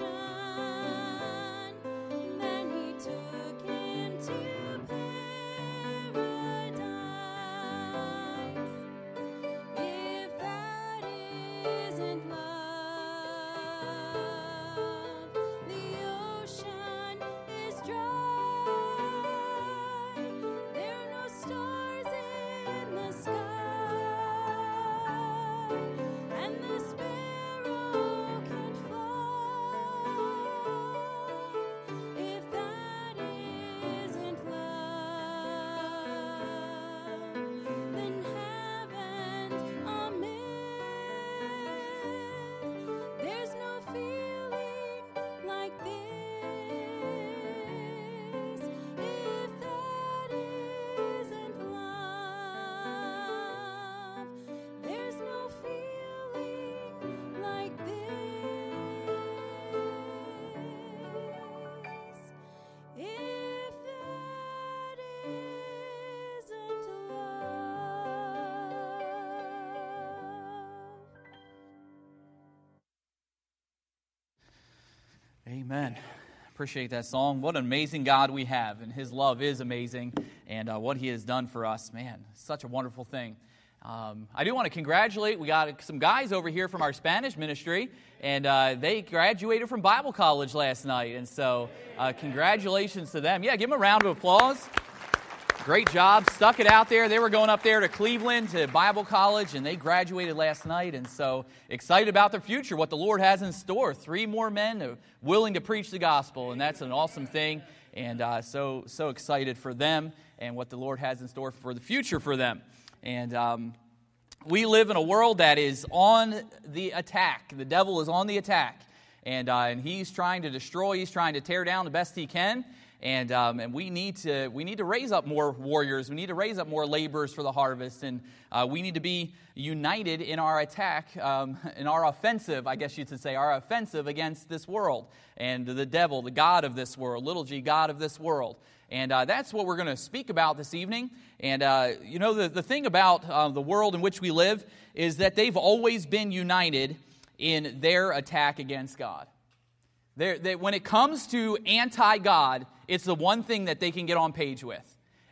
shine. Amen. Appreciate that song. What an amazing God we have, and His love is amazing, and uh, what He has done for us, man, such a wonderful thing. Um, I do want to congratulate. We got some guys over here from our Spanish ministry, and uh, they graduated from Bible college last night, and so uh, congratulations to them. Yeah, give them a round of applause. Great job. Stuck it out there. They were going up there to Cleveland to Bible college, and they graduated last night. And so excited about their future, what the Lord has in store. Three more men willing to preach the gospel, and that's an awesome thing. And uh, so, so excited for them and what the Lord has in store for the future for them. And um, we live in a world that is on the attack. The devil is on the attack. And, uh, and he's trying to destroy, he's trying to tear down the best he can and, um, and we, need to, we need to raise up more warriors. We need to raise up more laborers for the harvest. And uh, we need to be united in our attack, um, in our offensive, I guess you should say, our offensive against this world and the devil, the God of this world, little g, God of this world. And uh, that's what we're going to speak about this evening. And, uh, you know, the, the thing about uh, the world in which we live is that they've always been united in their attack against God. They're, they, when it comes to anti God, it's the one thing that they can get on page with.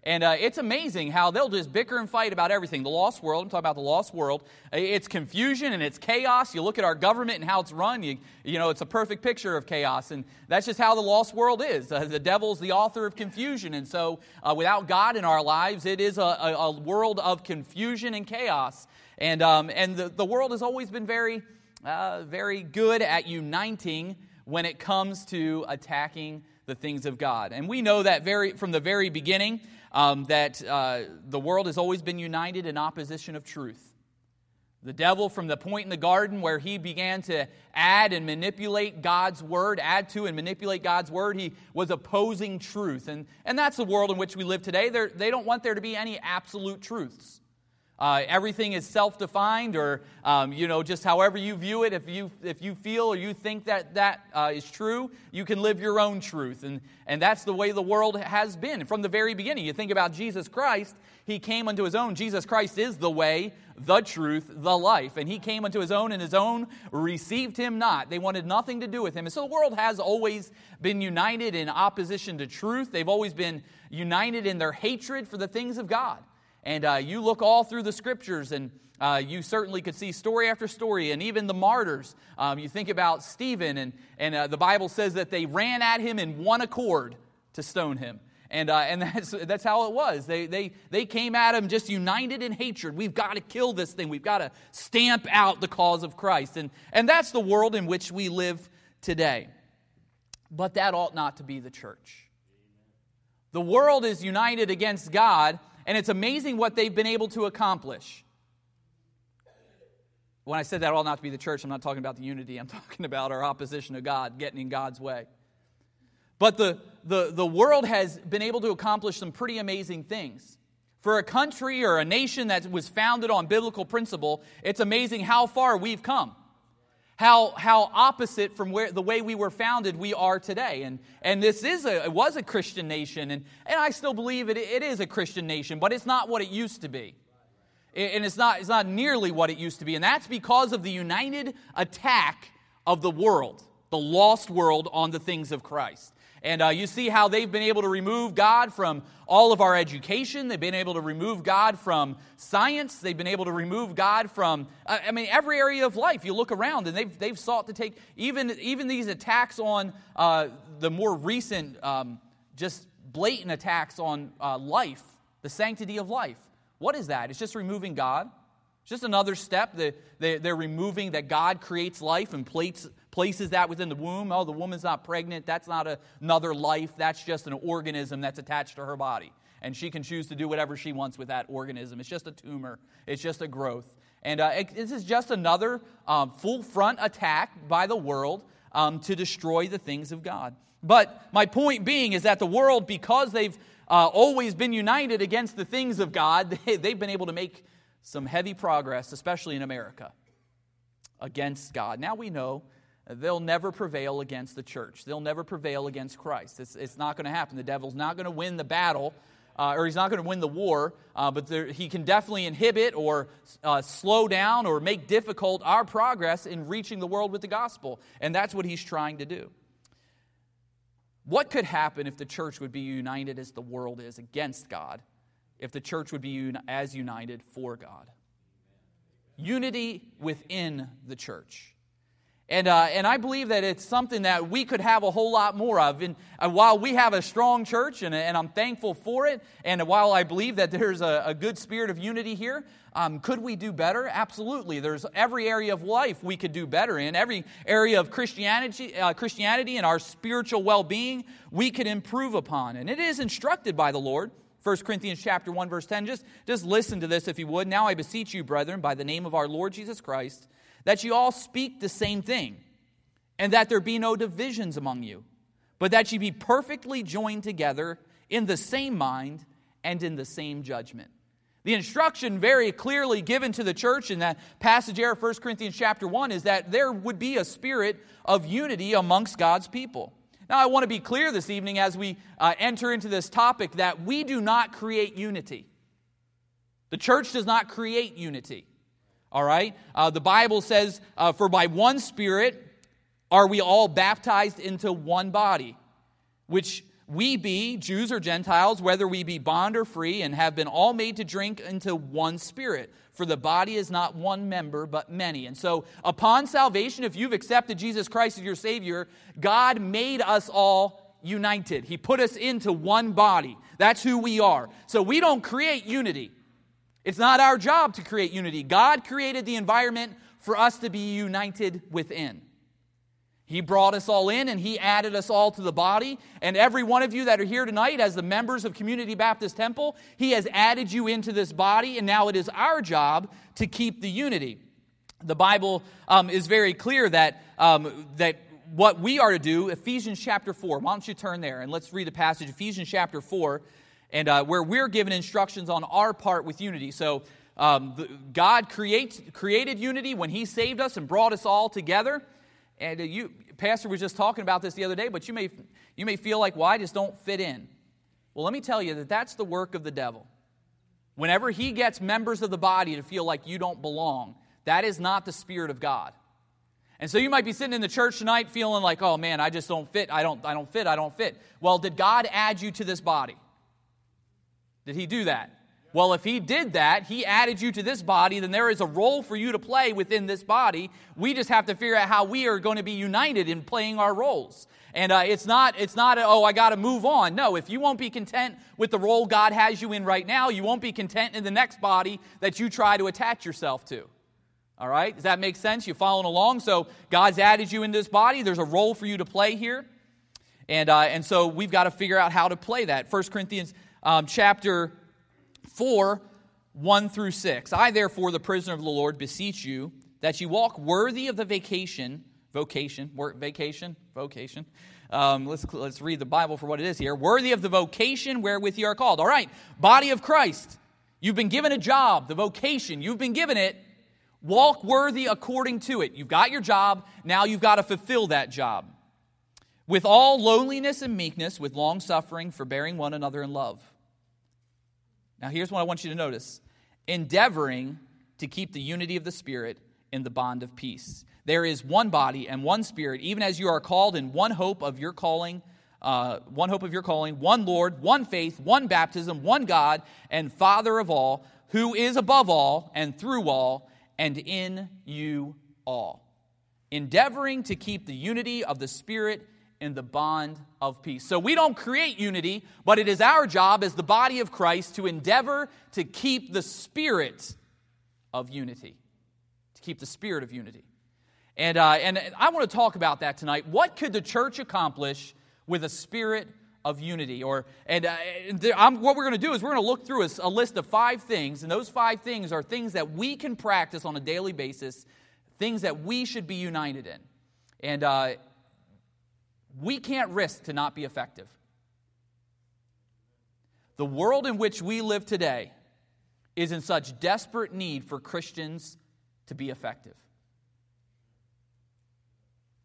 And uh, it's amazing how they'll just bicker and fight about everything. The lost world, I'm talking about the lost world, it's confusion and it's chaos. You look at our government and how it's run, you, you know, it's a perfect picture of chaos. And that's just how the lost world is. Uh, the devil's the author of confusion. And so, uh, without God in our lives, it is a, a, a world of confusion and chaos. And, um, and the, the world has always been very, uh, very good at uniting when it comes to attacking the things of God. And we know that very from the very beginning um, that uh, the world has always been united in opposition of truth. The devil, from the point in the garden where he began to add and manipulate God's word, add to and manipulate God's word, he was opposing truth. And, and that's the world in which we live today. They're, they don't want there to be any absolute truths. Uh, everything is self-defined, or um, you know, just however you view it. If you if you feel or you think that that uh, is true, you can live your own truth, and and that's the way the world has been from the very beginning. You think about Jesus Christ; He came unto His own. Jesus Christ is the way, the truth, the life, and He came unto His own, and His own received Him not. They wanted nothing to do with Him, and so the world has always been united in opposition to truth. They've always been united in their hatred for the things of God. And uh, you look all through the scriptures, and uh, you certainly could see story after story, and even the martyrs. Um, you think about Stephen, and, and uh, the Bible says that they ran at him in one accord to stone him. And, uh, and that's, that's how it was. They, they, they came at him just united in hatred. We've got to kill this thing. We've got to stamp out the cause of Christ. And, and that's the world in which we live today. But that ought not to be the church. The world is united against God, and it's amazing what they've been able to accomplish. When I said that all not to be the church, I'm not talking about the unity, I'm talking about our opposition to God, getting in God's way. But the, the, the world has been able to accomplish some pretty amazing things. For a country or a nation that was founded on biblical principle, it's amazing how far we've come how, how opposite from where the way we were founded we are today. And, and this is a, it was a Christian nation, and, and I still believe it, it is a Christian nation, but it's not what it used to be. And it's not, it's not nearly what it used to be. And that's because of the united attack of the world, the lost world, on the things of Christ. And uh, you see how they've been able to remove God from all of our education. They've been able to remove God from science. They've been able to remove God from, uh, I mean, every area of life. You look around and they've, they've sought to take, even, even these attacks on uh, the more recent, um, just blatant attacks on uh, life, the sanctity of life. What is that? It's just removing God. Just another step. They're removing that God creates life and places that within the womb. Oh, the woman's not pregnant. That's not another life. That's just an organism that's attached to her body. And she can choose to do whatever she wants with that organism. It's just a tumor, it's just a growth. And uh, this is just another um, full front attack by the world um, to destroy the things of God. But my point being is that the world, because they've uh, always been united against the things of God, they, they've been able to make some heavy progress, especially in America, against God. Now we know they'll never prevail against the church. They'll never prevail against Christ. It's, it's not going to happen. The devil's not going to win the battle, uh, or he's not going to win the war, uh, but there, he can definitely inhibit or uh, slow down or make difficult our progress in reaching the world with the gospel. And that's what he's trying to do. What could happen if the church would be united as the world is against God, if the church would be as united for God? Unity within the church. And, uh, and I believe that it's something that we could have a whole lot more of. And uh, while we have a strong church, and, and I'm thankful for it, and while I believe that there's a, a good spirit of unity here, um, could we do better? Absolutely. There's every area of life we could do better in. Every area of Christianity, uh, Christianity and our spiritual well-being we could improve upon. And it is instructed by the Lord. 1 Corinthians chapter 1 verse 10 just just listen to this if you would now I beseech you brethren by the name of our Lord Jesus Christ that you all speak the same thing, and that there be no divisions among you, but that you be perfectly joined together in the same mind and in the same judgment. The instruction very clearly given to the church in that passage here of 1 Corinthians chapter 1 is that there would be a spirit of unity amongst God's people. Now, I want to be clear this evening as we uh, enter into this topic that we do not create unity. The church does not create unity. All right? Uh, the Bible says, uh, For by one Spirit are we all baptized into one body, which we be, Jews or Gentiles, whether we be bond or free, and have been all made to drink into one Spirit. For the body is not one member, but many. And so, upon salvation, if you've accepted Jesus Christ as your Savior, God made us all united. He put us into one body. That's who we are. So, we don't create unity. It's not our job to create unity. God created the environment for us to be united within. He brought us all in and He added us all to the body. And every one of you that are here tonight, as the members of Community Baptist Temple, He has added you into this body, and now it is our job to keep the unity. The Bible um, is very clear that, um, that what we are to do, Ephesians chapter 4, why don't you turn there and let's read the passage, Ephesians chapter 4 and uh, where we're given instructions on our part with unity. So, um, the, God creates, created unity when He saved us and brought us all together. And you, Pastor was just talking about this the other day, but you may, you may feel like, well, I just don't fit in. Well, let me tell you that that's the work of the devil. Whenever he gets members of the body to feel like you don't belong, that is not the Spirit of God. And so you might be sitting in the church tonight feeling like, oh man, I just don't fit, I don't, I don't fit, I don't fit. Well, did God add you to this body? Did he do that? Well, if he did that, he added you to this body, then there is a role for you to play within this body. We just have to figure out how we are going to be united in playing our roles. And uh, it's not, it's not, a, oh, I got to move on. No, if you won't be content with the role God has you in right now, you won't be content in the next body that you try to attach yourself to. All right? Does that make sense? You following along? So God's added you in this body. There's a role for you to play here. And, uh, and so we've got to figure out how to play that. 1 Corinthians um, chapter 4, 1 through 6. I, therefore, the prisoner of the Lord, beseech you that you walk worthy of the vacation, vocation, work, vacation, vocation. Um, let's, let's read the Bible for what it is here. Worthy of the vocation wherewith you are called. All right, body of Christ. You've been given a job, the vocation, you've been given it. Walk worthy according to it. You've got your job, now you've got to fulfill that job. With all lowliness and meekness, with long suffering, forbearing one another in love. Now, here's what I want you to notice endeavoring to keep the unity of the Spirit in the bond of peace. There is one body and one Spirit, even as you are called in one hope of your calling. Uh, one hope of your calling, one Lord, one faith, one baptism, one God, and Father of all, who is above all and through all and in you all. Endeavoring to keep the unity of the Spirit in the bond of peace. So we don't create unity, but it is our job as the body of Christ to endeavor to keep the spirit of unity. To keep the spirit of unity. And, uh, and I want to talk about that tonight. What could the church accomplish with a spirit of unity? Or, and, uh, what we're going to do is we're going to look through a, a list of five things, and those five things are things that we can practice on a daily basis, things that we should be united in. And, uh, we can't risk to not be effective. The world in which we live today is in such desperate need for Christians to be effective.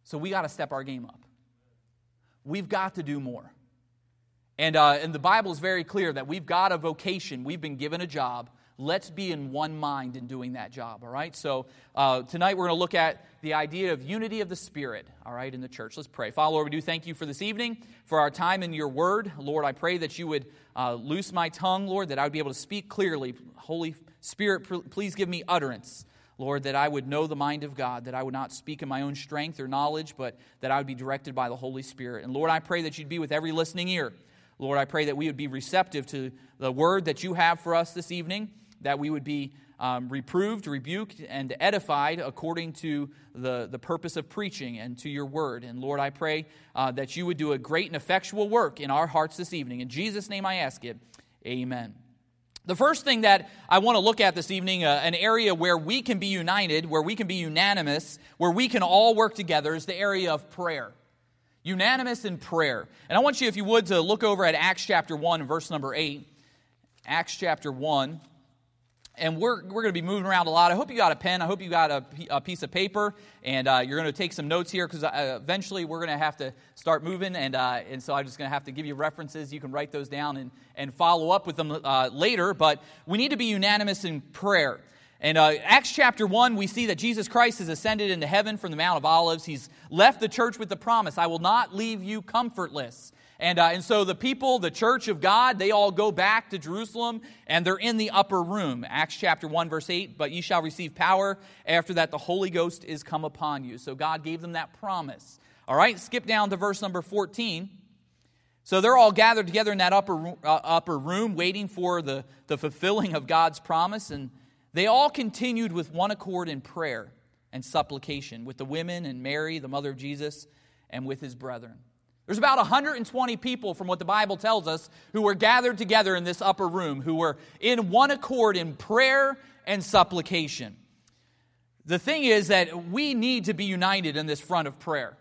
So we got to step our game up. We've got to do more. And, uh, and the Bible is very clear that we've got a vocation, we've been given a job. Let's be in one mind in doing that job, all right? So uh, tonight we're going to look at the idea of unity of the Spirit, all right, in the church. Let's pray. Father, Lord, we do thank you for this evening, for our time in your word. Lord, I pray that you would uh, loose my tongue, Lord, that I would be able to speak clearly. Holy Spirit, please give me utterance. Lord, that I would know the mind of God, that I would not speak in my own strength or knowledge, but that I would be directed by the Holy Spirit. And Lord, I pray that you'd be with every listening ear. Lord, I pray that we would be receptive to the word that you have for us this evening that we would be um, reproved, rebuked, and edified according to the, the purpose of preaching and to your word. And Lord, I pray uh, that you would do a great and effectual work in our hearts this evening. In Jesus' name I ask it. Amen. The first thing that I want to look at this evening, uh, an area where we can be united, where we can be unanimous, where we can all work together, is the area of prayer. Unanimous in prayer. And I want you, if you would, to look over at Acts chapter 1 verse number 8. Acts chapter 1 and we're, we're going to be moving around a lot. I hope you got a pen. I hope you got a, a piece of paper, and uh, you're going to take some notes here because uh, eventually we're going to have to start moving, and, uh, and so I'm just going to have to give you references. You can write those down and, and follow up with them uh, later, but we need to be unanimous in prayer. And uh, Acts chapter 1, we see that Jesus Christ has ascended into heaven from the Mount of Olives. He's left the church with the promise I will not leave you comfortless. And, uh, and so the people, the church of God, they all go back to Jerusalem and they're in the upper room. Acts chapter 1, verse 8, but ye shall receive power after that the Holy Ghost is come upon you. So God gave them that promise. All right, skip down to verse number 14. So they're all gathered together in that upper, uh, upper room waiting for the, the fulfilling of God's promise. And they all continued with one accord in prayer and supplication with the women and Mary, the mother of Jesus, and with his brethren. There's about 120 people, from what the Bible tells us, who were gathered together in this upper room, who were in one accord in prayer and supplication. The thing is that we need to be united in this front of prayer.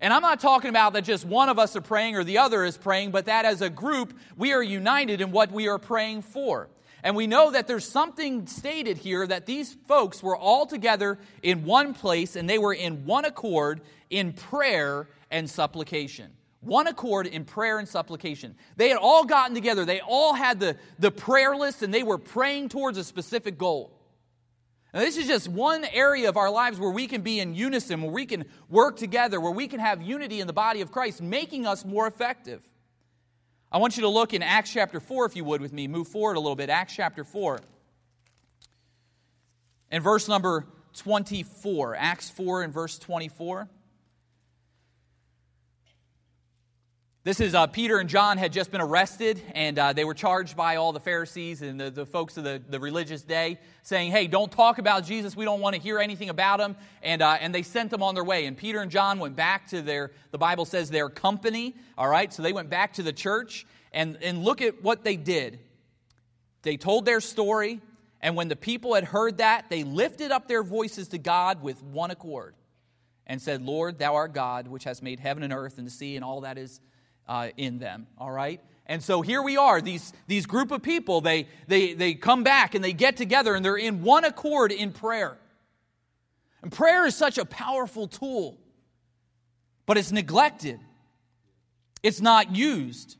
And I'm not talking about that just one of us are praying or the other is praying, but that as a group, we are united in what we are praying for. And we know that there's something stated here that these folks were all together in one place and they were in one accord in prayer and supplication one accord in prayer and supplication. They had all gotten together, they all had the, the prayer list, and they were praying towards a specific goal. And this is just one area of our lives where we can be in unison, where we can work together, where we can have unity in the body of Christ, making us more effective. I want you to look in Acts chapter 4, if you would, with me. Move forward a little bit. Acts chapter 4. And verse number 24. Acts 4 and verse 24. This is uh, Peter and John had just been arrested, and uh, they were charged by all the Pharisees and the, the folks of the, the religious day, saying, Hey, don't talk about Jesus. We don't want to hear anything about him. And, uh, and they sent them on their way. And Peter and John went back to their, the Bible says, their company. All right, so they went back to the church, and, and look at what they did. They told their story, and when the people had heard that, they lifted up their voices to God with one accord and said, Lord, thou art God, which has made heaven and earth and the sea and all that is uh, in them, all right? And so here we are, these, these group of people, they, they, they come back and they get together and they're in one accord in prayer. And prayer is such a powerful tool, but it's neglected, it's not used.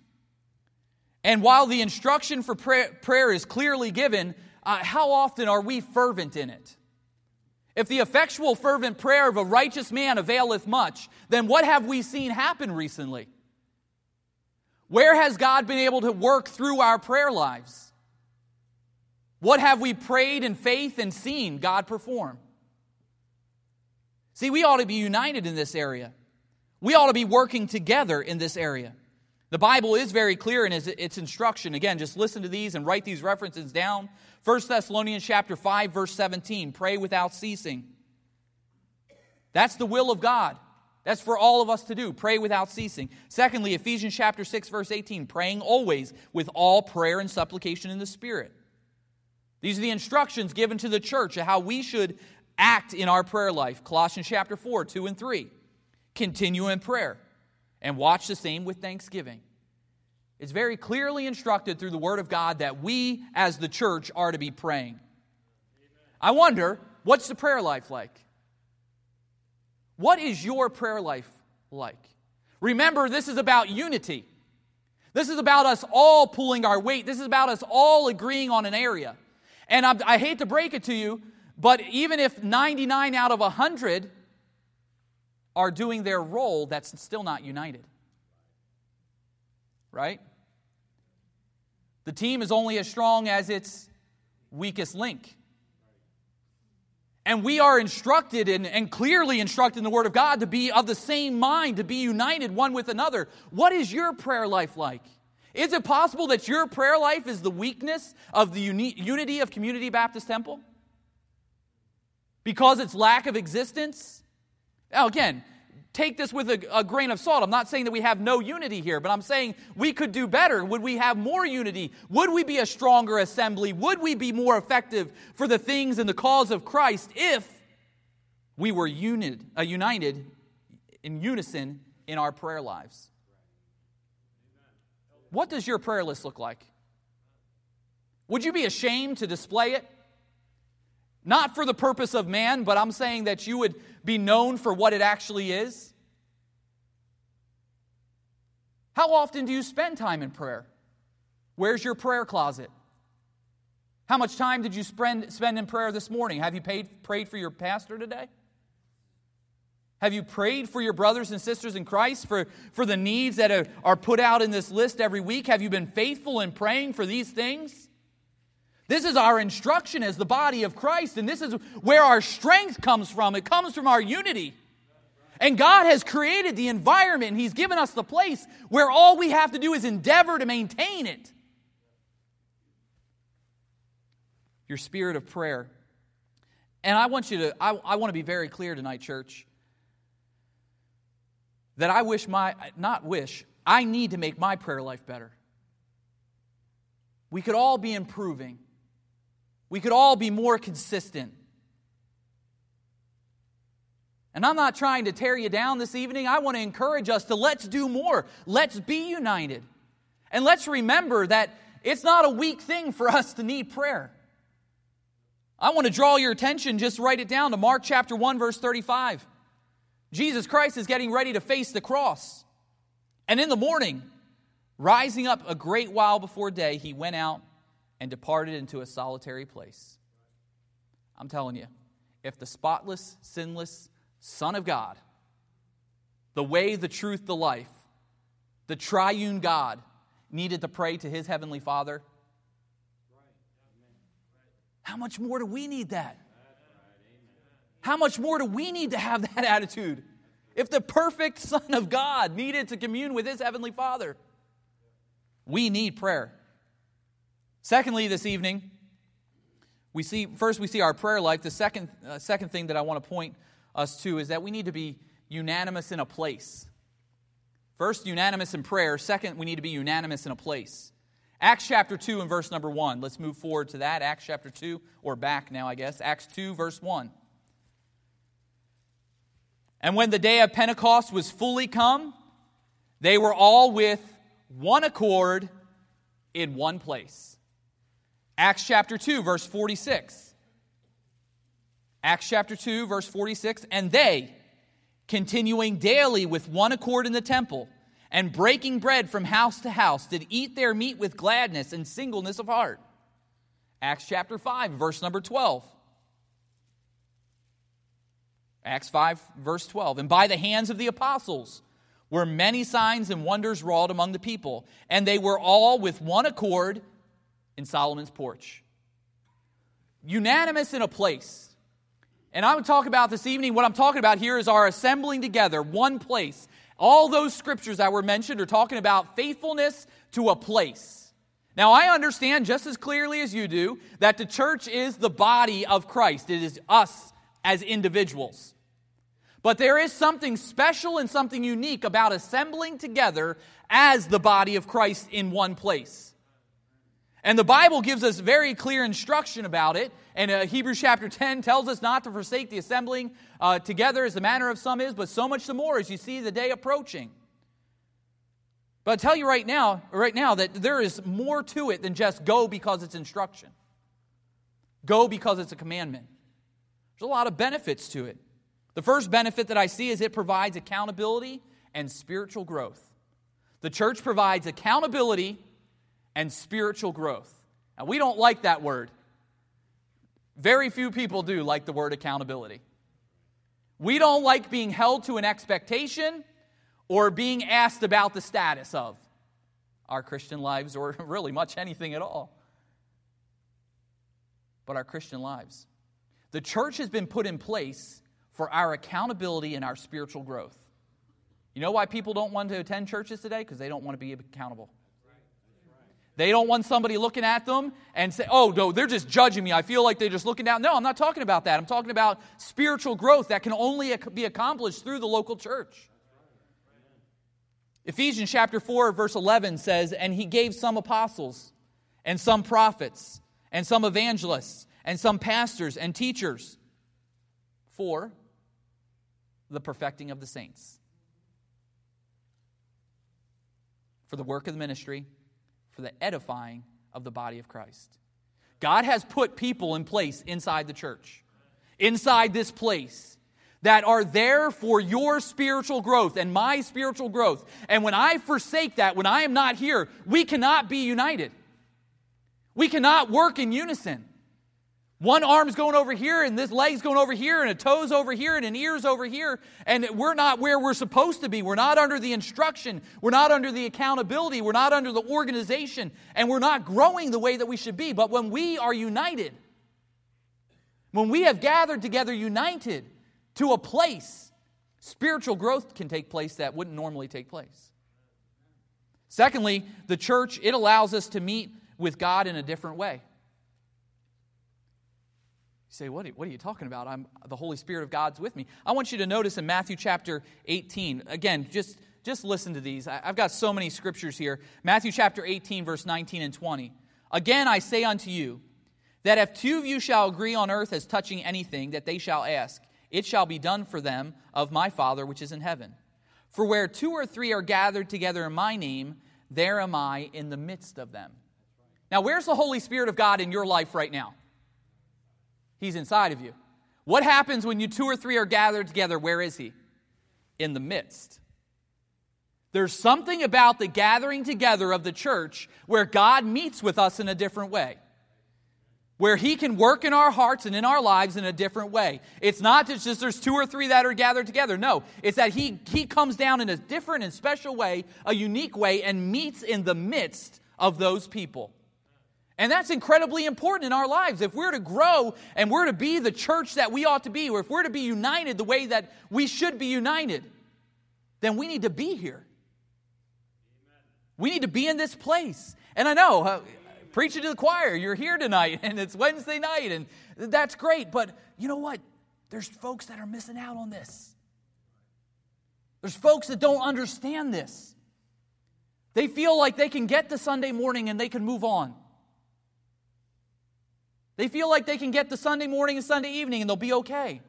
And while the instruction for prayer, prayer is clearly given, uh, how often are we fervent in it? If the effectual, fervent prayer of a righteous man availeth much, then what have we seen happen recently? Where has God been able to work through our prayer lives? What have we prayed in faith and seen God perform? See, we ought to be united in this area. We ought to be working together in this area. The Bible is very clear in its instruction. Again, just listen to these and write these references down. 1 Thessalonians chapter 5 verse 17, pray without ceasing. That's the will of God. That's for all of us to do. Pray without ceasing. Secondly, Ephesians chapter 6 verse 18, praying always with all prayer and supplication in the Spirit. These are the instructions given to the church of how we should act in our prayer life. Colossians chapter 4, 2 and 3. Continue in prayer and watch the same with thanksgiving. It's very clearly instructed through the Word of God that we as the church are to be praying. I wonder, what's the prayer life like? What is your prayer life like? Remember, this is about unity. This is about us all pulling our weight. This is about us all agreeing on an area. And I, I hate to break it to you, but even if 99 out of 100 are doing their role, that's still not united. Right? The team is only as strong as its weakest link. And we are instructed and, and clearly instructed in the Word of God to be of the same mind, to be united one with another. What is your prayer life like? Is it possible that your prayer life is the weakness of the uni- unity of Community Baptist Temple? Because its lack of existence? Now, again, take this with a, a, grain of salt. I'm not saying that we have no unity here, but I'm saying we could do better. Would we have more unity? Would we be a stronger assembly? Would we be more effective for the things and the cause of Christ if we were uh, united in unison in our prayer lives? What does your prayer list look like? Would you be ashamed to display it? Not for the purpose of man, but I'm saying that you would be known for what it actually is. How often do you spend time in prayer? Where's your prayer closet? How much time did you spend, spend in prayer this morning? Have you paid, prayed for your pastor today? Have you prayed for your brothers and sisters in Christ, for, for the needs that are, are put out in this list every week? Have you been faithful in praying for these things? This is our instruction as the body of Christ, and this is where our strength comes from. It comes from our unity. And God has created the environment, He's given us the place where all we have to do is endeavor to maintain it. Your spirit of prayer. And I want you to, I, I want to be very clear tonight, church that I wish my, not wish, I need to make my prayer life better. We could all be improving, we could all be more consistent. And I'm not trying to tear you down this evening. I want to encourage us to let's do more. Let's be united. And let's remember that it's not a weak thing for us to need prayer. I want to draw your attention, just write it down to Mark chapter 1, verse 35. Jesus Christ is getting ready to face the cross. And in the morning, rising up a great while before day, he went out and departed into a solitary place. I'm telling you, if the spotless, sinless Son of God, the way, the truth, the life, the triune God, needed to pray to his heavenly Father, how much more do we need that? How much more do we need to have that attitude? If the perfect Son of God needed to commune with his Heavenly Father, we need prayer. Secondly, this evening, we see first we see our prayer life. The second, uh, second thing that I want to point us to is that we need to be unanimous in a place. First, unanimous in prayer. Second, we need to be unanimous in a place. Acts chapter 2 and verse number 1. Let's move forward to that. Acts chapter 2, or back now, I guess. Acts 2, verse 1. And when the day of Pentecost was fully come, they were all with one accord in one place. Acts chapter 2, verse 46. Acts chapter 2, verse 46. And they, continuing daily with one accord in the temple, and breaking bread from house to house, did eat their meat with gladness and singleness of heart. Acts chapter 5, verse number 12. Acts 5, verse 12. And by the hands of the apostles were many signs and wonders wrought among the people, and they were all with one accord in Solomon's porch. Unanimous in a place. And I would talk about this evening, what I'm talking about here is our assembling together, one place. All those scriptures that were mentioned are talking about faithfulness to a place. Now, I understand just as clearly as you do that the church is the body of Christ. It is us as individuals. But there is something special and something unique about assembling together as the body of Christ in one place. And the Bible gives us very clear instruction about it. And uh, Hebrews chapter 10 tells us not to forsake the assembling uh, together as the manner of some is, but so much the more as you see the day approaching. But I tell you right now, right now that there is more to it than just go because it's instruction. Go because it's a commandment. There's a lot of benefits to it. The first benefit that I see is it provides accountability and spiritual growth. The church provides accountability and spiritual growth. Now, we don't like that word Very few people do like the word accountability. We don't like being held to an expectation or being asked about the status of our Christian lives or really much anything at all. But our Christian lives. The church has been put in place for our accountability and our spiritual growth. You know why people don't want to attend churches today? Because they don't want to be accountable. They don't want somebody looking at them and say, oh, no, they're just judging me. I feel like they're just looking down. No, I'm not talking about that. I'm talking about spiritual growth that can only be accomplished through the local church. Ephesians chapter 4, verse 11 says, And he gave some apostles, and some prophets, and some evangelists, and some pastors and teachers for the perfecting of the saints, for the work of the ministry for the edifying of the body of Christ. God has put people in place inside the church, inside this place, that are there for your spiritual growth and my spiritual growth. And when I forsake that, when I am not here, we cannot be united. We cannot work in unison. One arm's going over here, and this leg's going over here, and a toe's over here, and an ear's over here, and we're not where we're supposed to be. We're not under the instruction. We're not under the accountability. We're not under the organization, and we're not growing the way that we should be. But when we are united, when we have gathered together united to a place, spiritual growth can take place that wouldn't normally take place. Secondly, the church, it allows us to meet with God in a different way. Say, what are, what are you talking about? I'm, the Holy Spirit of God's with me. I want you to notice in Matthew chapter 18, again, just, just listen to these. I, I've got so many scriptures here. Matthew chapter 18, verse 19 and 20. Again, I say unto you, that if two of you shall agree on earth as touching anything that they shall ask, it shall be done for them of my Father which is in heaven. For where two or three are gathered together in my name, there am I in the midst of them. Now, where's the Holy Spirit of God in your life right now? He's inside of you. What happens when you two or three are gathered together? Where is He? In the midst. There's something about the gathering together of the church where God meets with us in a different way. Where he can work in our hearts and in our lives in a different way. It's not just there's two or three that are gathered together. No, it's that he, he comes down in a different and special way, a unique way, and meets in the midst of those people. And that's incredibly important in our lives. If we're to grow and we're to be the church that we ought to be, or if we're to be united the way that we should be united, then we need to be here. We need to be in this place. And I know, uh, preaching to the choir, you're here tonight and it's Wednesday night, and that's great. But you know what? There's folks that are missing out on this. There's folks that don't understand this. They feel like they can get to Sunday morning and they can move on. They feel like they can get to Sunday morning and Sunday evening and they'll be okay.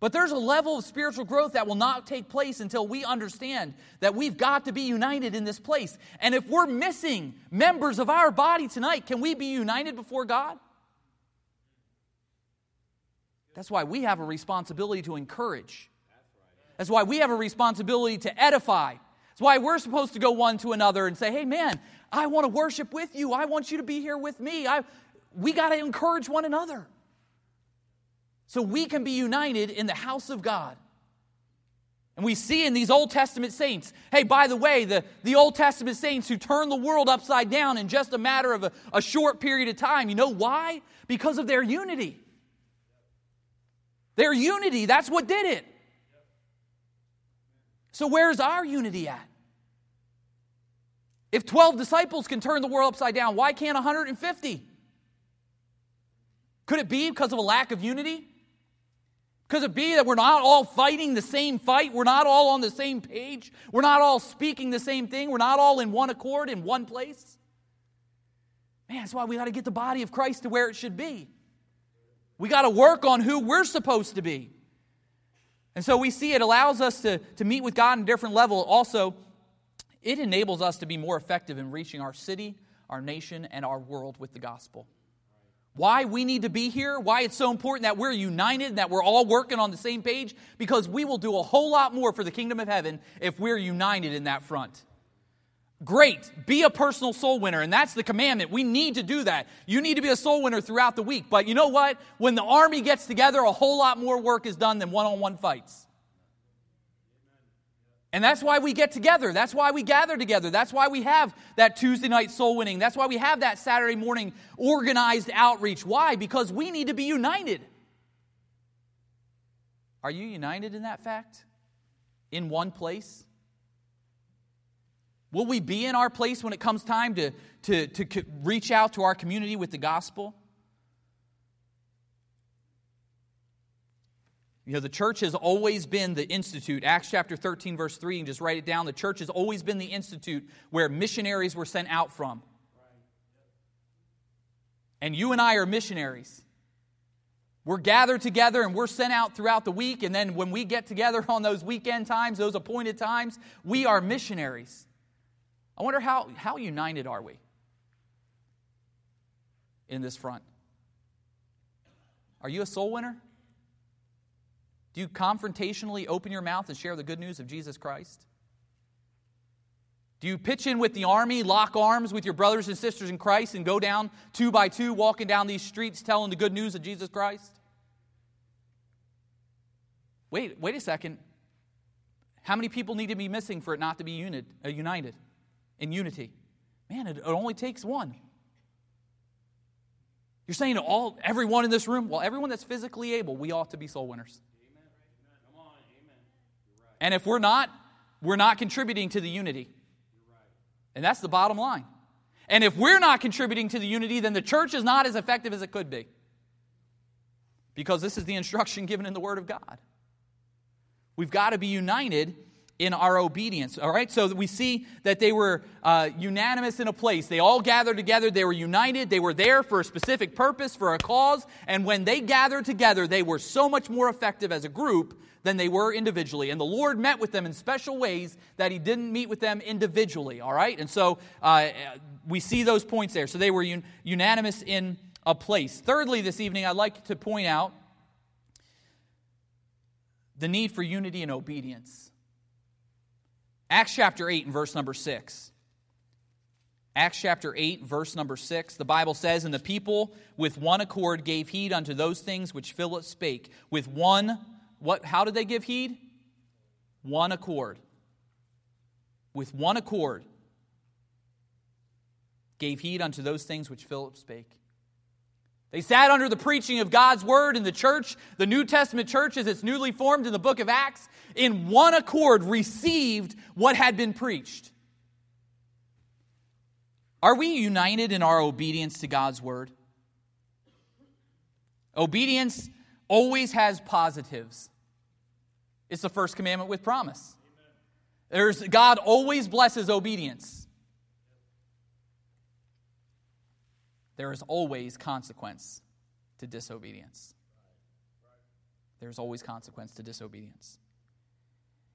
But there's a level of spiritual growth that will not take place until we understand that we've got to be united in this place. And if we're missing members of our body tonight, can we be united before God? That's why we have a responsibility to encourage. That's why we have a responsibility to edify. That's why we're supposed to go one to another and say, hey, man, I want to worship with you. I want you to be here with me. I, we got to encourage one another so we can be united in the house of God. And we see in these Old Testament saints, hey, by the way, the, the Old Testament saints who turned the world upside down in just a matter of a, a short period of time. You know why? Because of their unity. Their unity, that's what did it. So, where's our unity at? If 12 disciples can turn the world upside down, why can't 150? Could it be because of a lack of unity? Could it be that we're not all fighting the same fight? We're not all on the same page? We're not all speaking the same thing? We're not all in one accord in one place? Man, that's why we got to get the body of Christ to where it should be. We got to work on who we're supposed to be. And so we see it allows us to, to meet with God in a different level. Also, it enables us to be more effective in reaching our city, our nation, and our world with the gospel why we need to be here, why it's so important that we're united and that we're all working on the same page, because we will do a whole lot more for the kingdom of heaven if we're united in that front. Great. Be a personal soul winner. And that's the commandment. We need to do that. You need to be a soul winner throughout the week. But you know what? When the army gets together, a whole lot more work is done than one on one fights. And that's why we get together. That's why we gather together. That's why we have that Tuesday night soul winning. That's why we have that Saturday morning organized outreach. Why? Because we need to be united. Are you united in that fact? In one place? Will we be in our place when it comes time to, to, to reach out to our community with the gospel? You know, the church has always been the institute. Acts chapter 13, verse 3, and just write it down. The church has always been the institute where missionaries were sent out from. And you and I are missionaries. We're gathered together and we're sent out throughout the week. And then when we get together on those weekend times, those appointed times, we are missionaries. I wonder how, how united are we in this front? Are you a soul winner? Do you confrontationally open your mouth and share the good news of Jesus Christ? Do you pitch in with the army, lock arms with your brothers and sisters in Christ, and go down two by two, walking down these streets telling the good news of Jesus Christ? Wait, wait a second. How many people need to be missing for it not to be unit, uh, united in unity? Man, it, it only takes one. You're saying to all everyone in this room, well, everyone that's physically able, we ought to be soul winners. And if we're not, we're not contributing to the unity. And that's the bottom line. And if we're not contributing to the unity, then the church is not as effective as it could be. Because this is the instruction given in the Word of God. We've got to be united in our obedience. All right, so we see that they were uh, unanimous in a place. They all gathered together. They were united. They were there for a specific purpose, for a cause. And when they gathered together, they were so much more effective as a group than they were individually. And the Lord met with them in special ways that He didn't meet with them individually. All right? And so uh, we see those points there. So they were un- unanimous in a place. Thirdly, this evening, I'd like to point out the need for unity and obedience. Acts chapter 8 and verse number 6. Acts chapter 8, verse number 6, the Bible says, And the people with one accord gave heed unto those things which Philip spake. With one what, how did they give heed? One accord. With one accord, gave heed unto those things which Philip spake. They sat under the preaching of God's word in the church, the New Testament church as it's newly formed in the book of Acts, in one accord received what had been preached. Are we united in our obedience to God's word? Obedience always has positives. It's the first commandment with promise. There's, God always blesses obedience. There is always consequence to disobedience. There's always consequence to disobedience.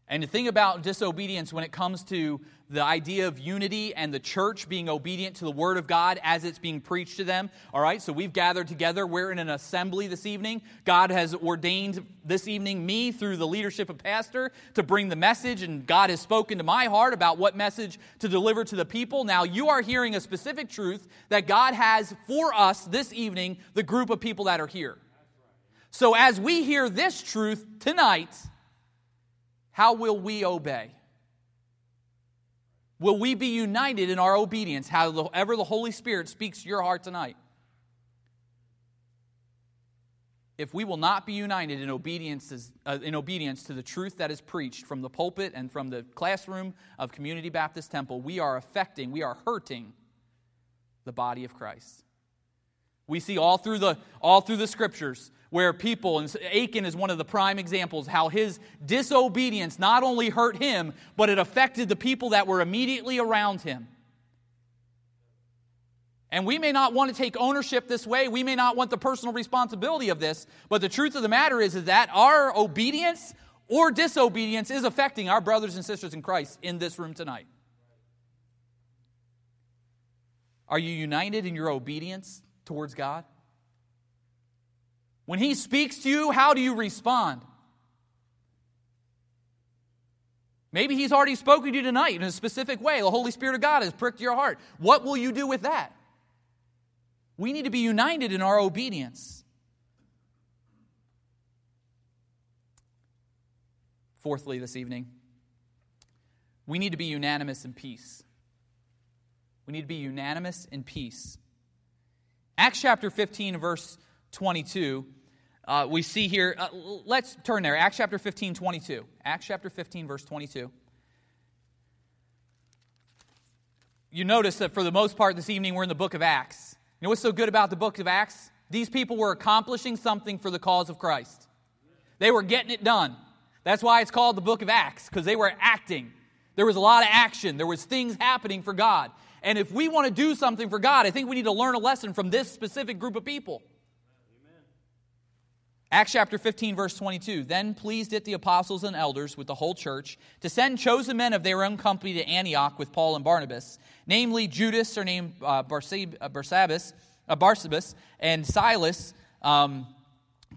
And the thing about disobedience when it comes to the idea of unity and the church being obedient to the Word of God as it's being preached to them. All right, so we've gathered together. We're in an assembly this evening. God has ordained this evening me through the leadership of Pastor to bring the message, and God has spoken to my heart about what message to deliver to the people. Now, you are hearing a specific truth that God has for us this evening, the group of people that are here. So, as we hear this truth tonight, how will we obey? Will we be united in our obedience, however the Holy Spirit speaks to your heart tonight? If we will not be united in obedience, uh, in obedience to the truth that is preached from the pulpit and from the classroom of Community Baptist Temple, we are affecting, we are hurting the body of Christ. We see all through the, all through the scriptures where people, and Achan is one of the prime examples, how his disobedience not only hurt him, but it affected the people that were immediately around him. And we may not want to take ownership this way. We may not want the personal responsibility of this. But the truth of the matter is, is that our obedience or disobedience is affecting our brothers and sisters in Christ in this room tonight. Are you united in your obedience towards God? When He speaks to you, how do you respond? Maybe He's already spoken to you tonight in a specific way. The Holy Spirit of God has pricked your heart. What will you do with that? We need to be united in our obedience. Fourthly, this evening, we need to be unanimous in peace. We need to be unanimous in peace. Acts chapter 15, verse 22, uh, we see here, uh, let's turn there. Acts chapter 15, 22. Acts chapter 15, verse 22. You notice that for the most part this evening, we're in the book of Acts. You know what's so good about the book of Acts? These people were accomplishing something for the cause of Christ. They were getting it done. That's why it's called the book of Acts, because they were acting. There was a lot of action, there was things happening for God. And if we want to do something for God, I think we need to learn a lesson from this specific group of people. Amen. Acts chapter 15, verse 22. Then pleased it the apostles and elders with the whole church to send chosen men of their own company to Antioch with Paul and Barnabas, namely Judas, surnamed uh, Barsabbas, uh, Barsabas, and Silas. Um,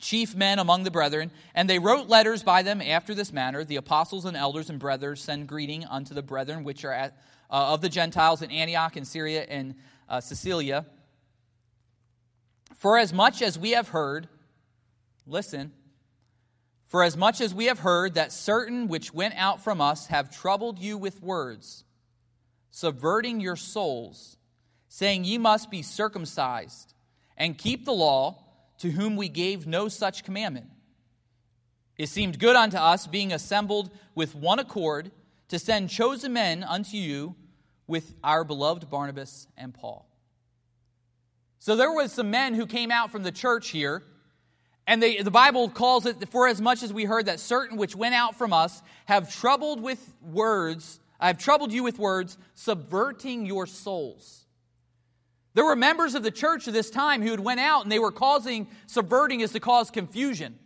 chief men among the brethren, and they wrote letters by them after this manner. The apostles and elders and brothers send greeting unto the brethren which are at, uh, of the Gentiles in Antioch and Syria and uh, Cilicia. For as much as we have heard, listen, for as much as we have heard that certain which went out from us have troubled you with words, subverting your souls, saying, Ye must be circumcised and keep the law to whom we gave no such commandment. It seemed good unto us, being assembled with one accord, to send chosen men unto you with our beloved Barnabas and Paul. So there was some men who came out from the church here, and they, the Bible calls it, for as much as we heard that certain which went out from us have troubled with words, I have troubled you with words, subverting your souls. There were members of the church at this time who had went out and they were causing, subverting is to cause confusion.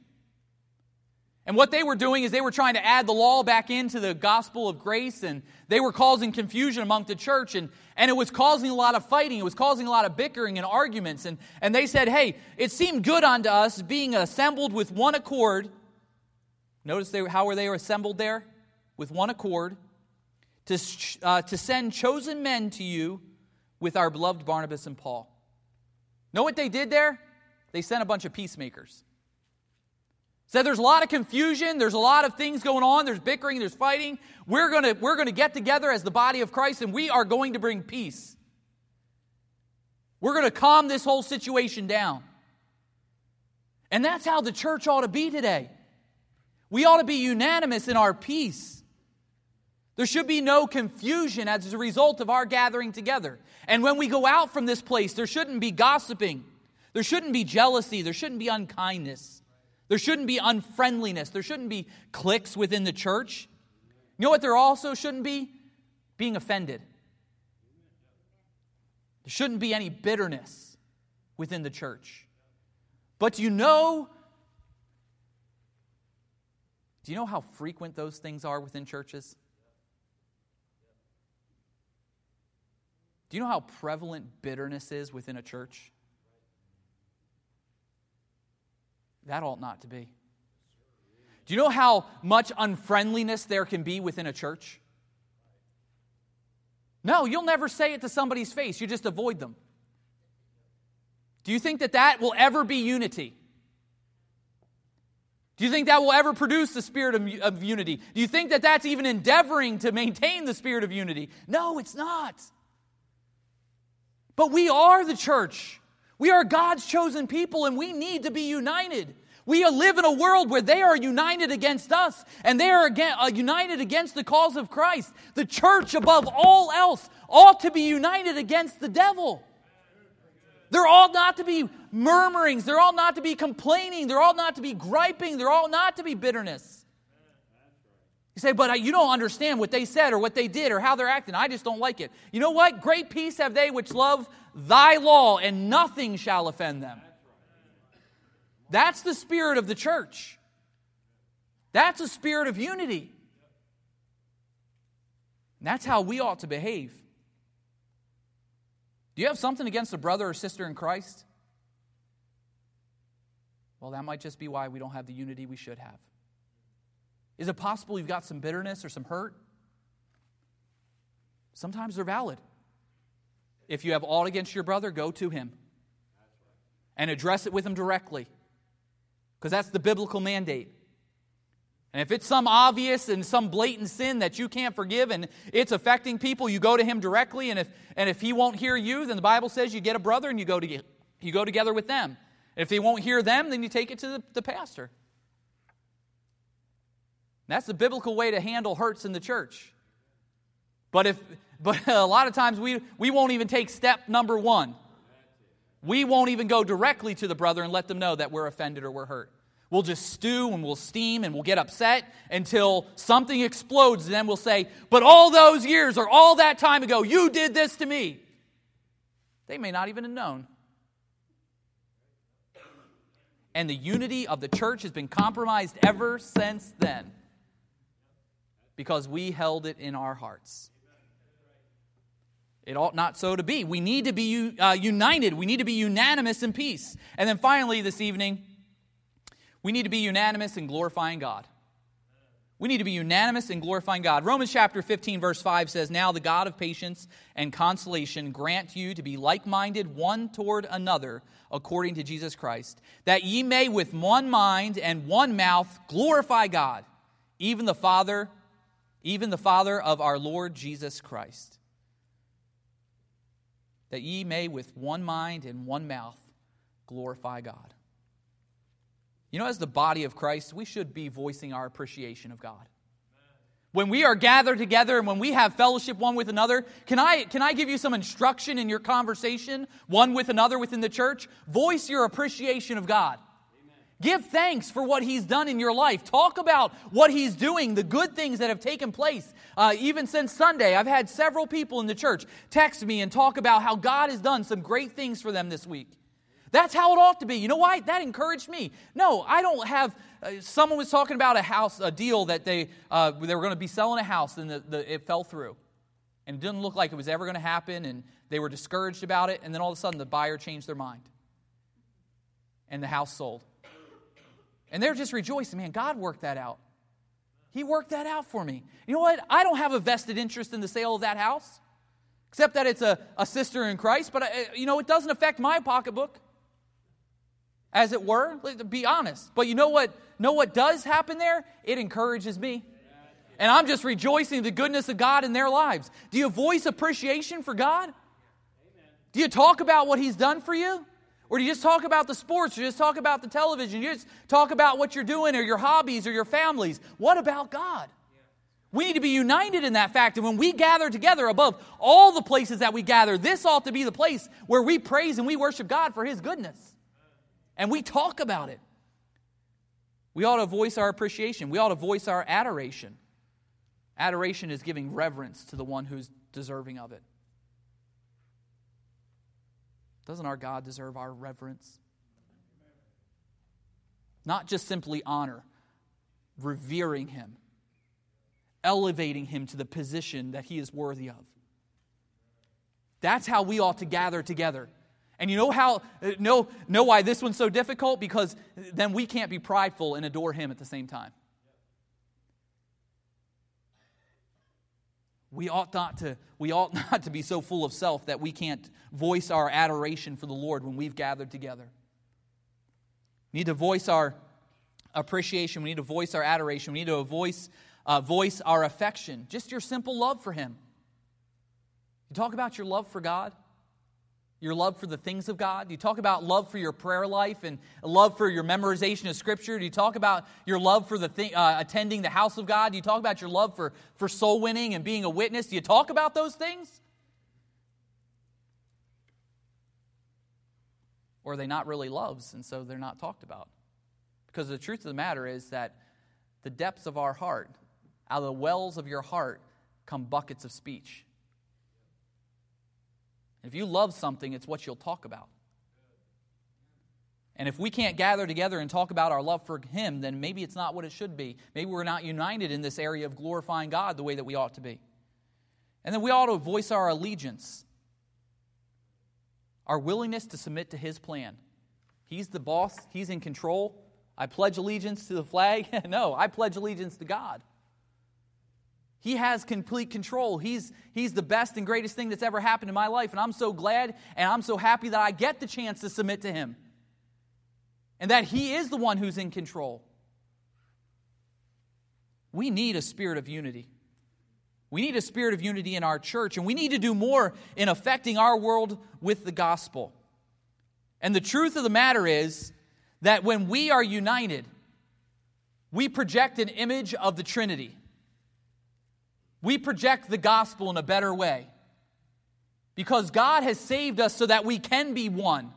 And what they were doing is they were trying to add the law back into the gospel of grace, and they were causing confusion among the church, and, and it was causing a lot of fighting. It was causing a lot of bickering and arguments. And, and they said, Hey, it seemed good unto us being assembled with one accord. Notice they, how were they assembled there? With one accord, to, uh, to send chosen men to you with our beloved Barnabas and Paul. Know what they did there? They sent a bunch of peacemakers. Said there's a lot of confusion, there's a lot of things going on, there's bickering, there's fighting. We're going to we're going to get together as the body of Christ and we are going to bring peace. We're going to calm this whole situation down. And that's how the church ought to be today. We ought to be unanimous in our peace. There should be no confusion as a result of our gathering together. And when we go out from this place, there shouldn't be gossiping. There shouldn't be jealousy. There shouldn't be unkindness. There shouldn't be unfriendliness. There shouldn't be cliques within the church. You know what there also shouldn't be? Being offended. There shouldn't be any bitterness within the church. But do you know, do you know how frequent those things are within churches? Do you know how prevalent bitterness is within a church? That ought not to be. Do you know how much unfriendliness there can be within a church? No, you'll never say it to somebody's face. You just avoid them. Do you think that that will ever be unity? Do you think that will ever produce the spirit of, of, unity? Do you think that that's even endeavoring to maintain the spirit of unity? No, it's not. But we are the church. We are God's chosen people and we need to be united. We live in a world where they are united against us and they are uh, united against the cause of Christ. The church, above all else, ought to be united against the devil. There ought not to be murmurings. There ought not to be complaining. There ought not to be griping. There ought not to be bitterness. You say, but uh, you don't understand what they said or what they did or how they're acting. I just don't like it. You know what? Great peace have they which love thy law, and nothing shall offend them. That's the spirit of the church. That's a spirit of unity. And that's how we ought to behave. Do you have something against a brother or sister in Christ? Well, that might just be why we don't have the unity we should have. Is it possible you've got some bitterness or some hurt? Sometimes they're valid. If you have aught against your brother, go to him and address it with him directly. Because that's the biblical mandate. And if it's some obvious and some blatant sin that you can't forgive and it's affecting people, you go to him directly. And if, and if he won't hear you, then the Bible says you get a brother and you go, to, you go together with them. If he won't hear them, then you take it to the, the pastor. That's the biblical way to handle hurts in the church. But if but a lot of times we, we won't even take step number one. We won't even go directly to the brother and let them know that we're offended or we're hurt. We'll just stew and we'll steam and we'll get upset until something explodes. And then we'll say, But all those years or all that time ago, you did this to me. They may not even have known. And the unity of the church has been compromised ever since then because we held it in our hearts. It ought not so to be. We need to be uh, united. We need to be unanimous in peace. And then finally, this evening, we need to be unanimous in glorifying God. We need to be unanimous in glorifying God. Romans chapter 15, verse 5 says, Now the God of patience and consolation grant you to be like minded one toward another according to Jesus Christ, that ye may with one mind and one mouth glorify God, even the Father, even the Father of our Lord Jesus Christ that ye may with one mind and one mouth glorify God. You know, as the body of Christ, we should be voicing our appreciation of God. When we are gathered together and when we have fellowship one with another, can I, can I give you some instruction in your conversation one with another within the church? Voice your appreciation of God. Give thanks for what He's done in your life. Talk about what He's doing, the good things that have taken place. Uh, even since Sunday, I've had several people in the church text me and talk about how God has done some great things for them this week. That's how it ought to be. You know why? That encouraged me. No, I don't have. Uh, someone was talking about a house, a deal that they uh, they were going to be selling a house, and the, the, it fell through, and it didn't look like it was ever going to happen, and they were discouraged about it, and then all of a sudden the buyer changed their mind, and the house sold. And they're just rejoicing, man, God worked that out. He worked that out for me. You know what? I don't have a vested interest in the sale of that house, except that it's a, a sister in Christ, but, I, uh, you know, it doesn't affect my pocketbook, as it were. Be honest. But you know what? Know what does happen there? It encourages me. And I'm just rejoicing the goodness of God in their lives. Do you voice appreciation for God? Do you talk about what He's done for you? Or do you just talk about the sports, or you just talk about the television, you just talk about what you're doing, or your hobbies, or your families? What about God? We need to be united in that fact. And when we gather together above all the places that we gather, this ought to be the place where we praise and we worship God for His goodness. And we talk about it. We ought to voice our appreciation, we ought to voice our adoration. Adoration is giving reverence to the one who's deserving of it. Doesn't our God deserve our reverence? Not just simply honor, revering Him, elevating Him to the position that He is worthy of. That's how we ought to gather together. And you know how know, know why this one's so difficult? Because then we can't be prideful and adore him at the same time. We ought not to, we ought not to be so full of self that we can't voice our adoration for the Lord when we've gathered together. We need to voice our appreciation. We need to voice our adoration. We need to voice, uh, voice our affection. Just your simple love for Him. You talk about your love for God your love for the things of God? Do you talk about love for your prayer life and love for your memorization of Scripture? Do you talk about your love for the thing, uh, attending the house of God? Do you talk about your love for, for soul winning and being a witness? Do you talk about those things? Or are they not really loves, and so they're not talked about? Because the truth of the matter is that the depths of our heart, out of the wells of your heart, come buckets of speech. If you love something, it's what you'll talk about. And if we can't gather together and talk about our love for Him, then maybe it's not what it should be. Maybe we're not united in this area of glorifying God the way that we ought to be. And then we ought to voice our allegiance, our willingness to submit to His plan. He's the boss, He's in control. I pledge allegiance to the flag. no, I pledge allegiance to God. He has complete control. He's, he's the best and greatest thing that's ever happened in my life. And I'm so glad and I'm so happy that I get the chance to submit to Him. And that He is the one who's in control. We need a spirit of unity. We need a spirit of unity in our church, and we need to do more in affecting our world with the gospel. And the truth of the matter is that when we are united, we project an image of the Trinity. We project the gospel in a better way. Because God has saved us so that we can be one,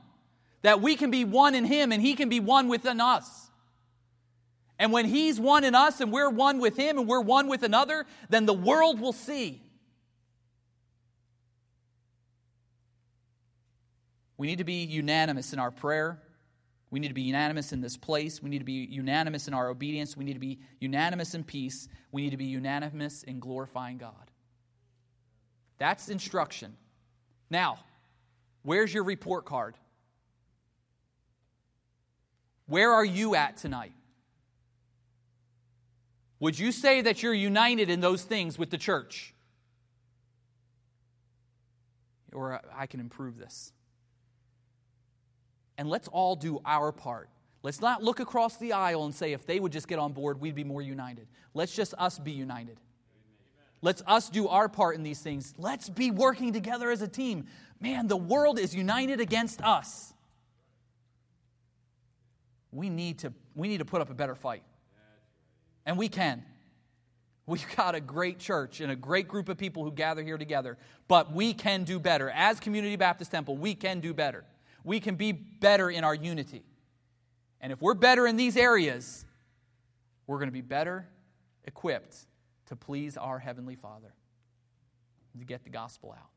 that we can be one in Him and He can be one within us. And when He's one in us and we're one with Him and we're one with another, then the world will see. We need to be unanimous in our prayer. We need to be unanimous in this place. We need to be unanimous in our obedience. We need to be unanimous in peace. We need to be unanimous in glorifying God. That's instruction. Now, where's your report card? Where are you at tonight? Would you say that you're united in those things with the church? Or I can improve this and let's all do our part. Let's not look across the aisle and say if they would just get on board, we'd be more united. Let's just us be united. Let's us do our part in these things. Let's be working together as a team. Man, the world is united against us. We need to, we need to put up a better fight. And we can. We've got a great church and a great group of people who gather here together, but we can do better. As Community Baptist Temple, we can do better we can be better in our unity. And if we're better in these areas, we're going to be better equipped to please our Heavenly Father, to get the gospel out.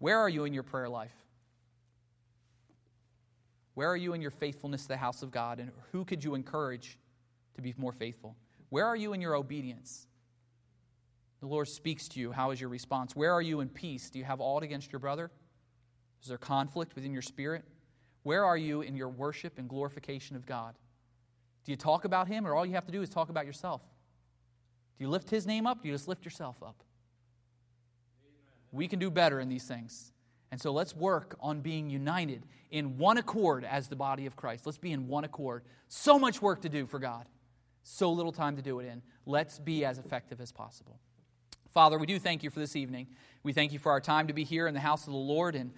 Where are you in your prayer life? Where are you in your faithfulness to the house of God? And who could you encourage to be more faithful? Where are you in your obedience? The Lord speaks to you. How is your response? Where are you in peace? Do you have aught against your brother? Is there conflict within your spirit? Where are you in your worship and glorification of God? Do you talk about Him, or all you have to do is talk about yourself? Do you lift His name up? Do you just lift yourself up? We can do better in these things. And so let's work on being united in one accord as the body of Christ. Let's be in one accord. So much work to do for God, so little time to do it in. Let's be as effective as possible. Father, we do thank you for this evening. We thank you for our time to be here in the house of the Lord. And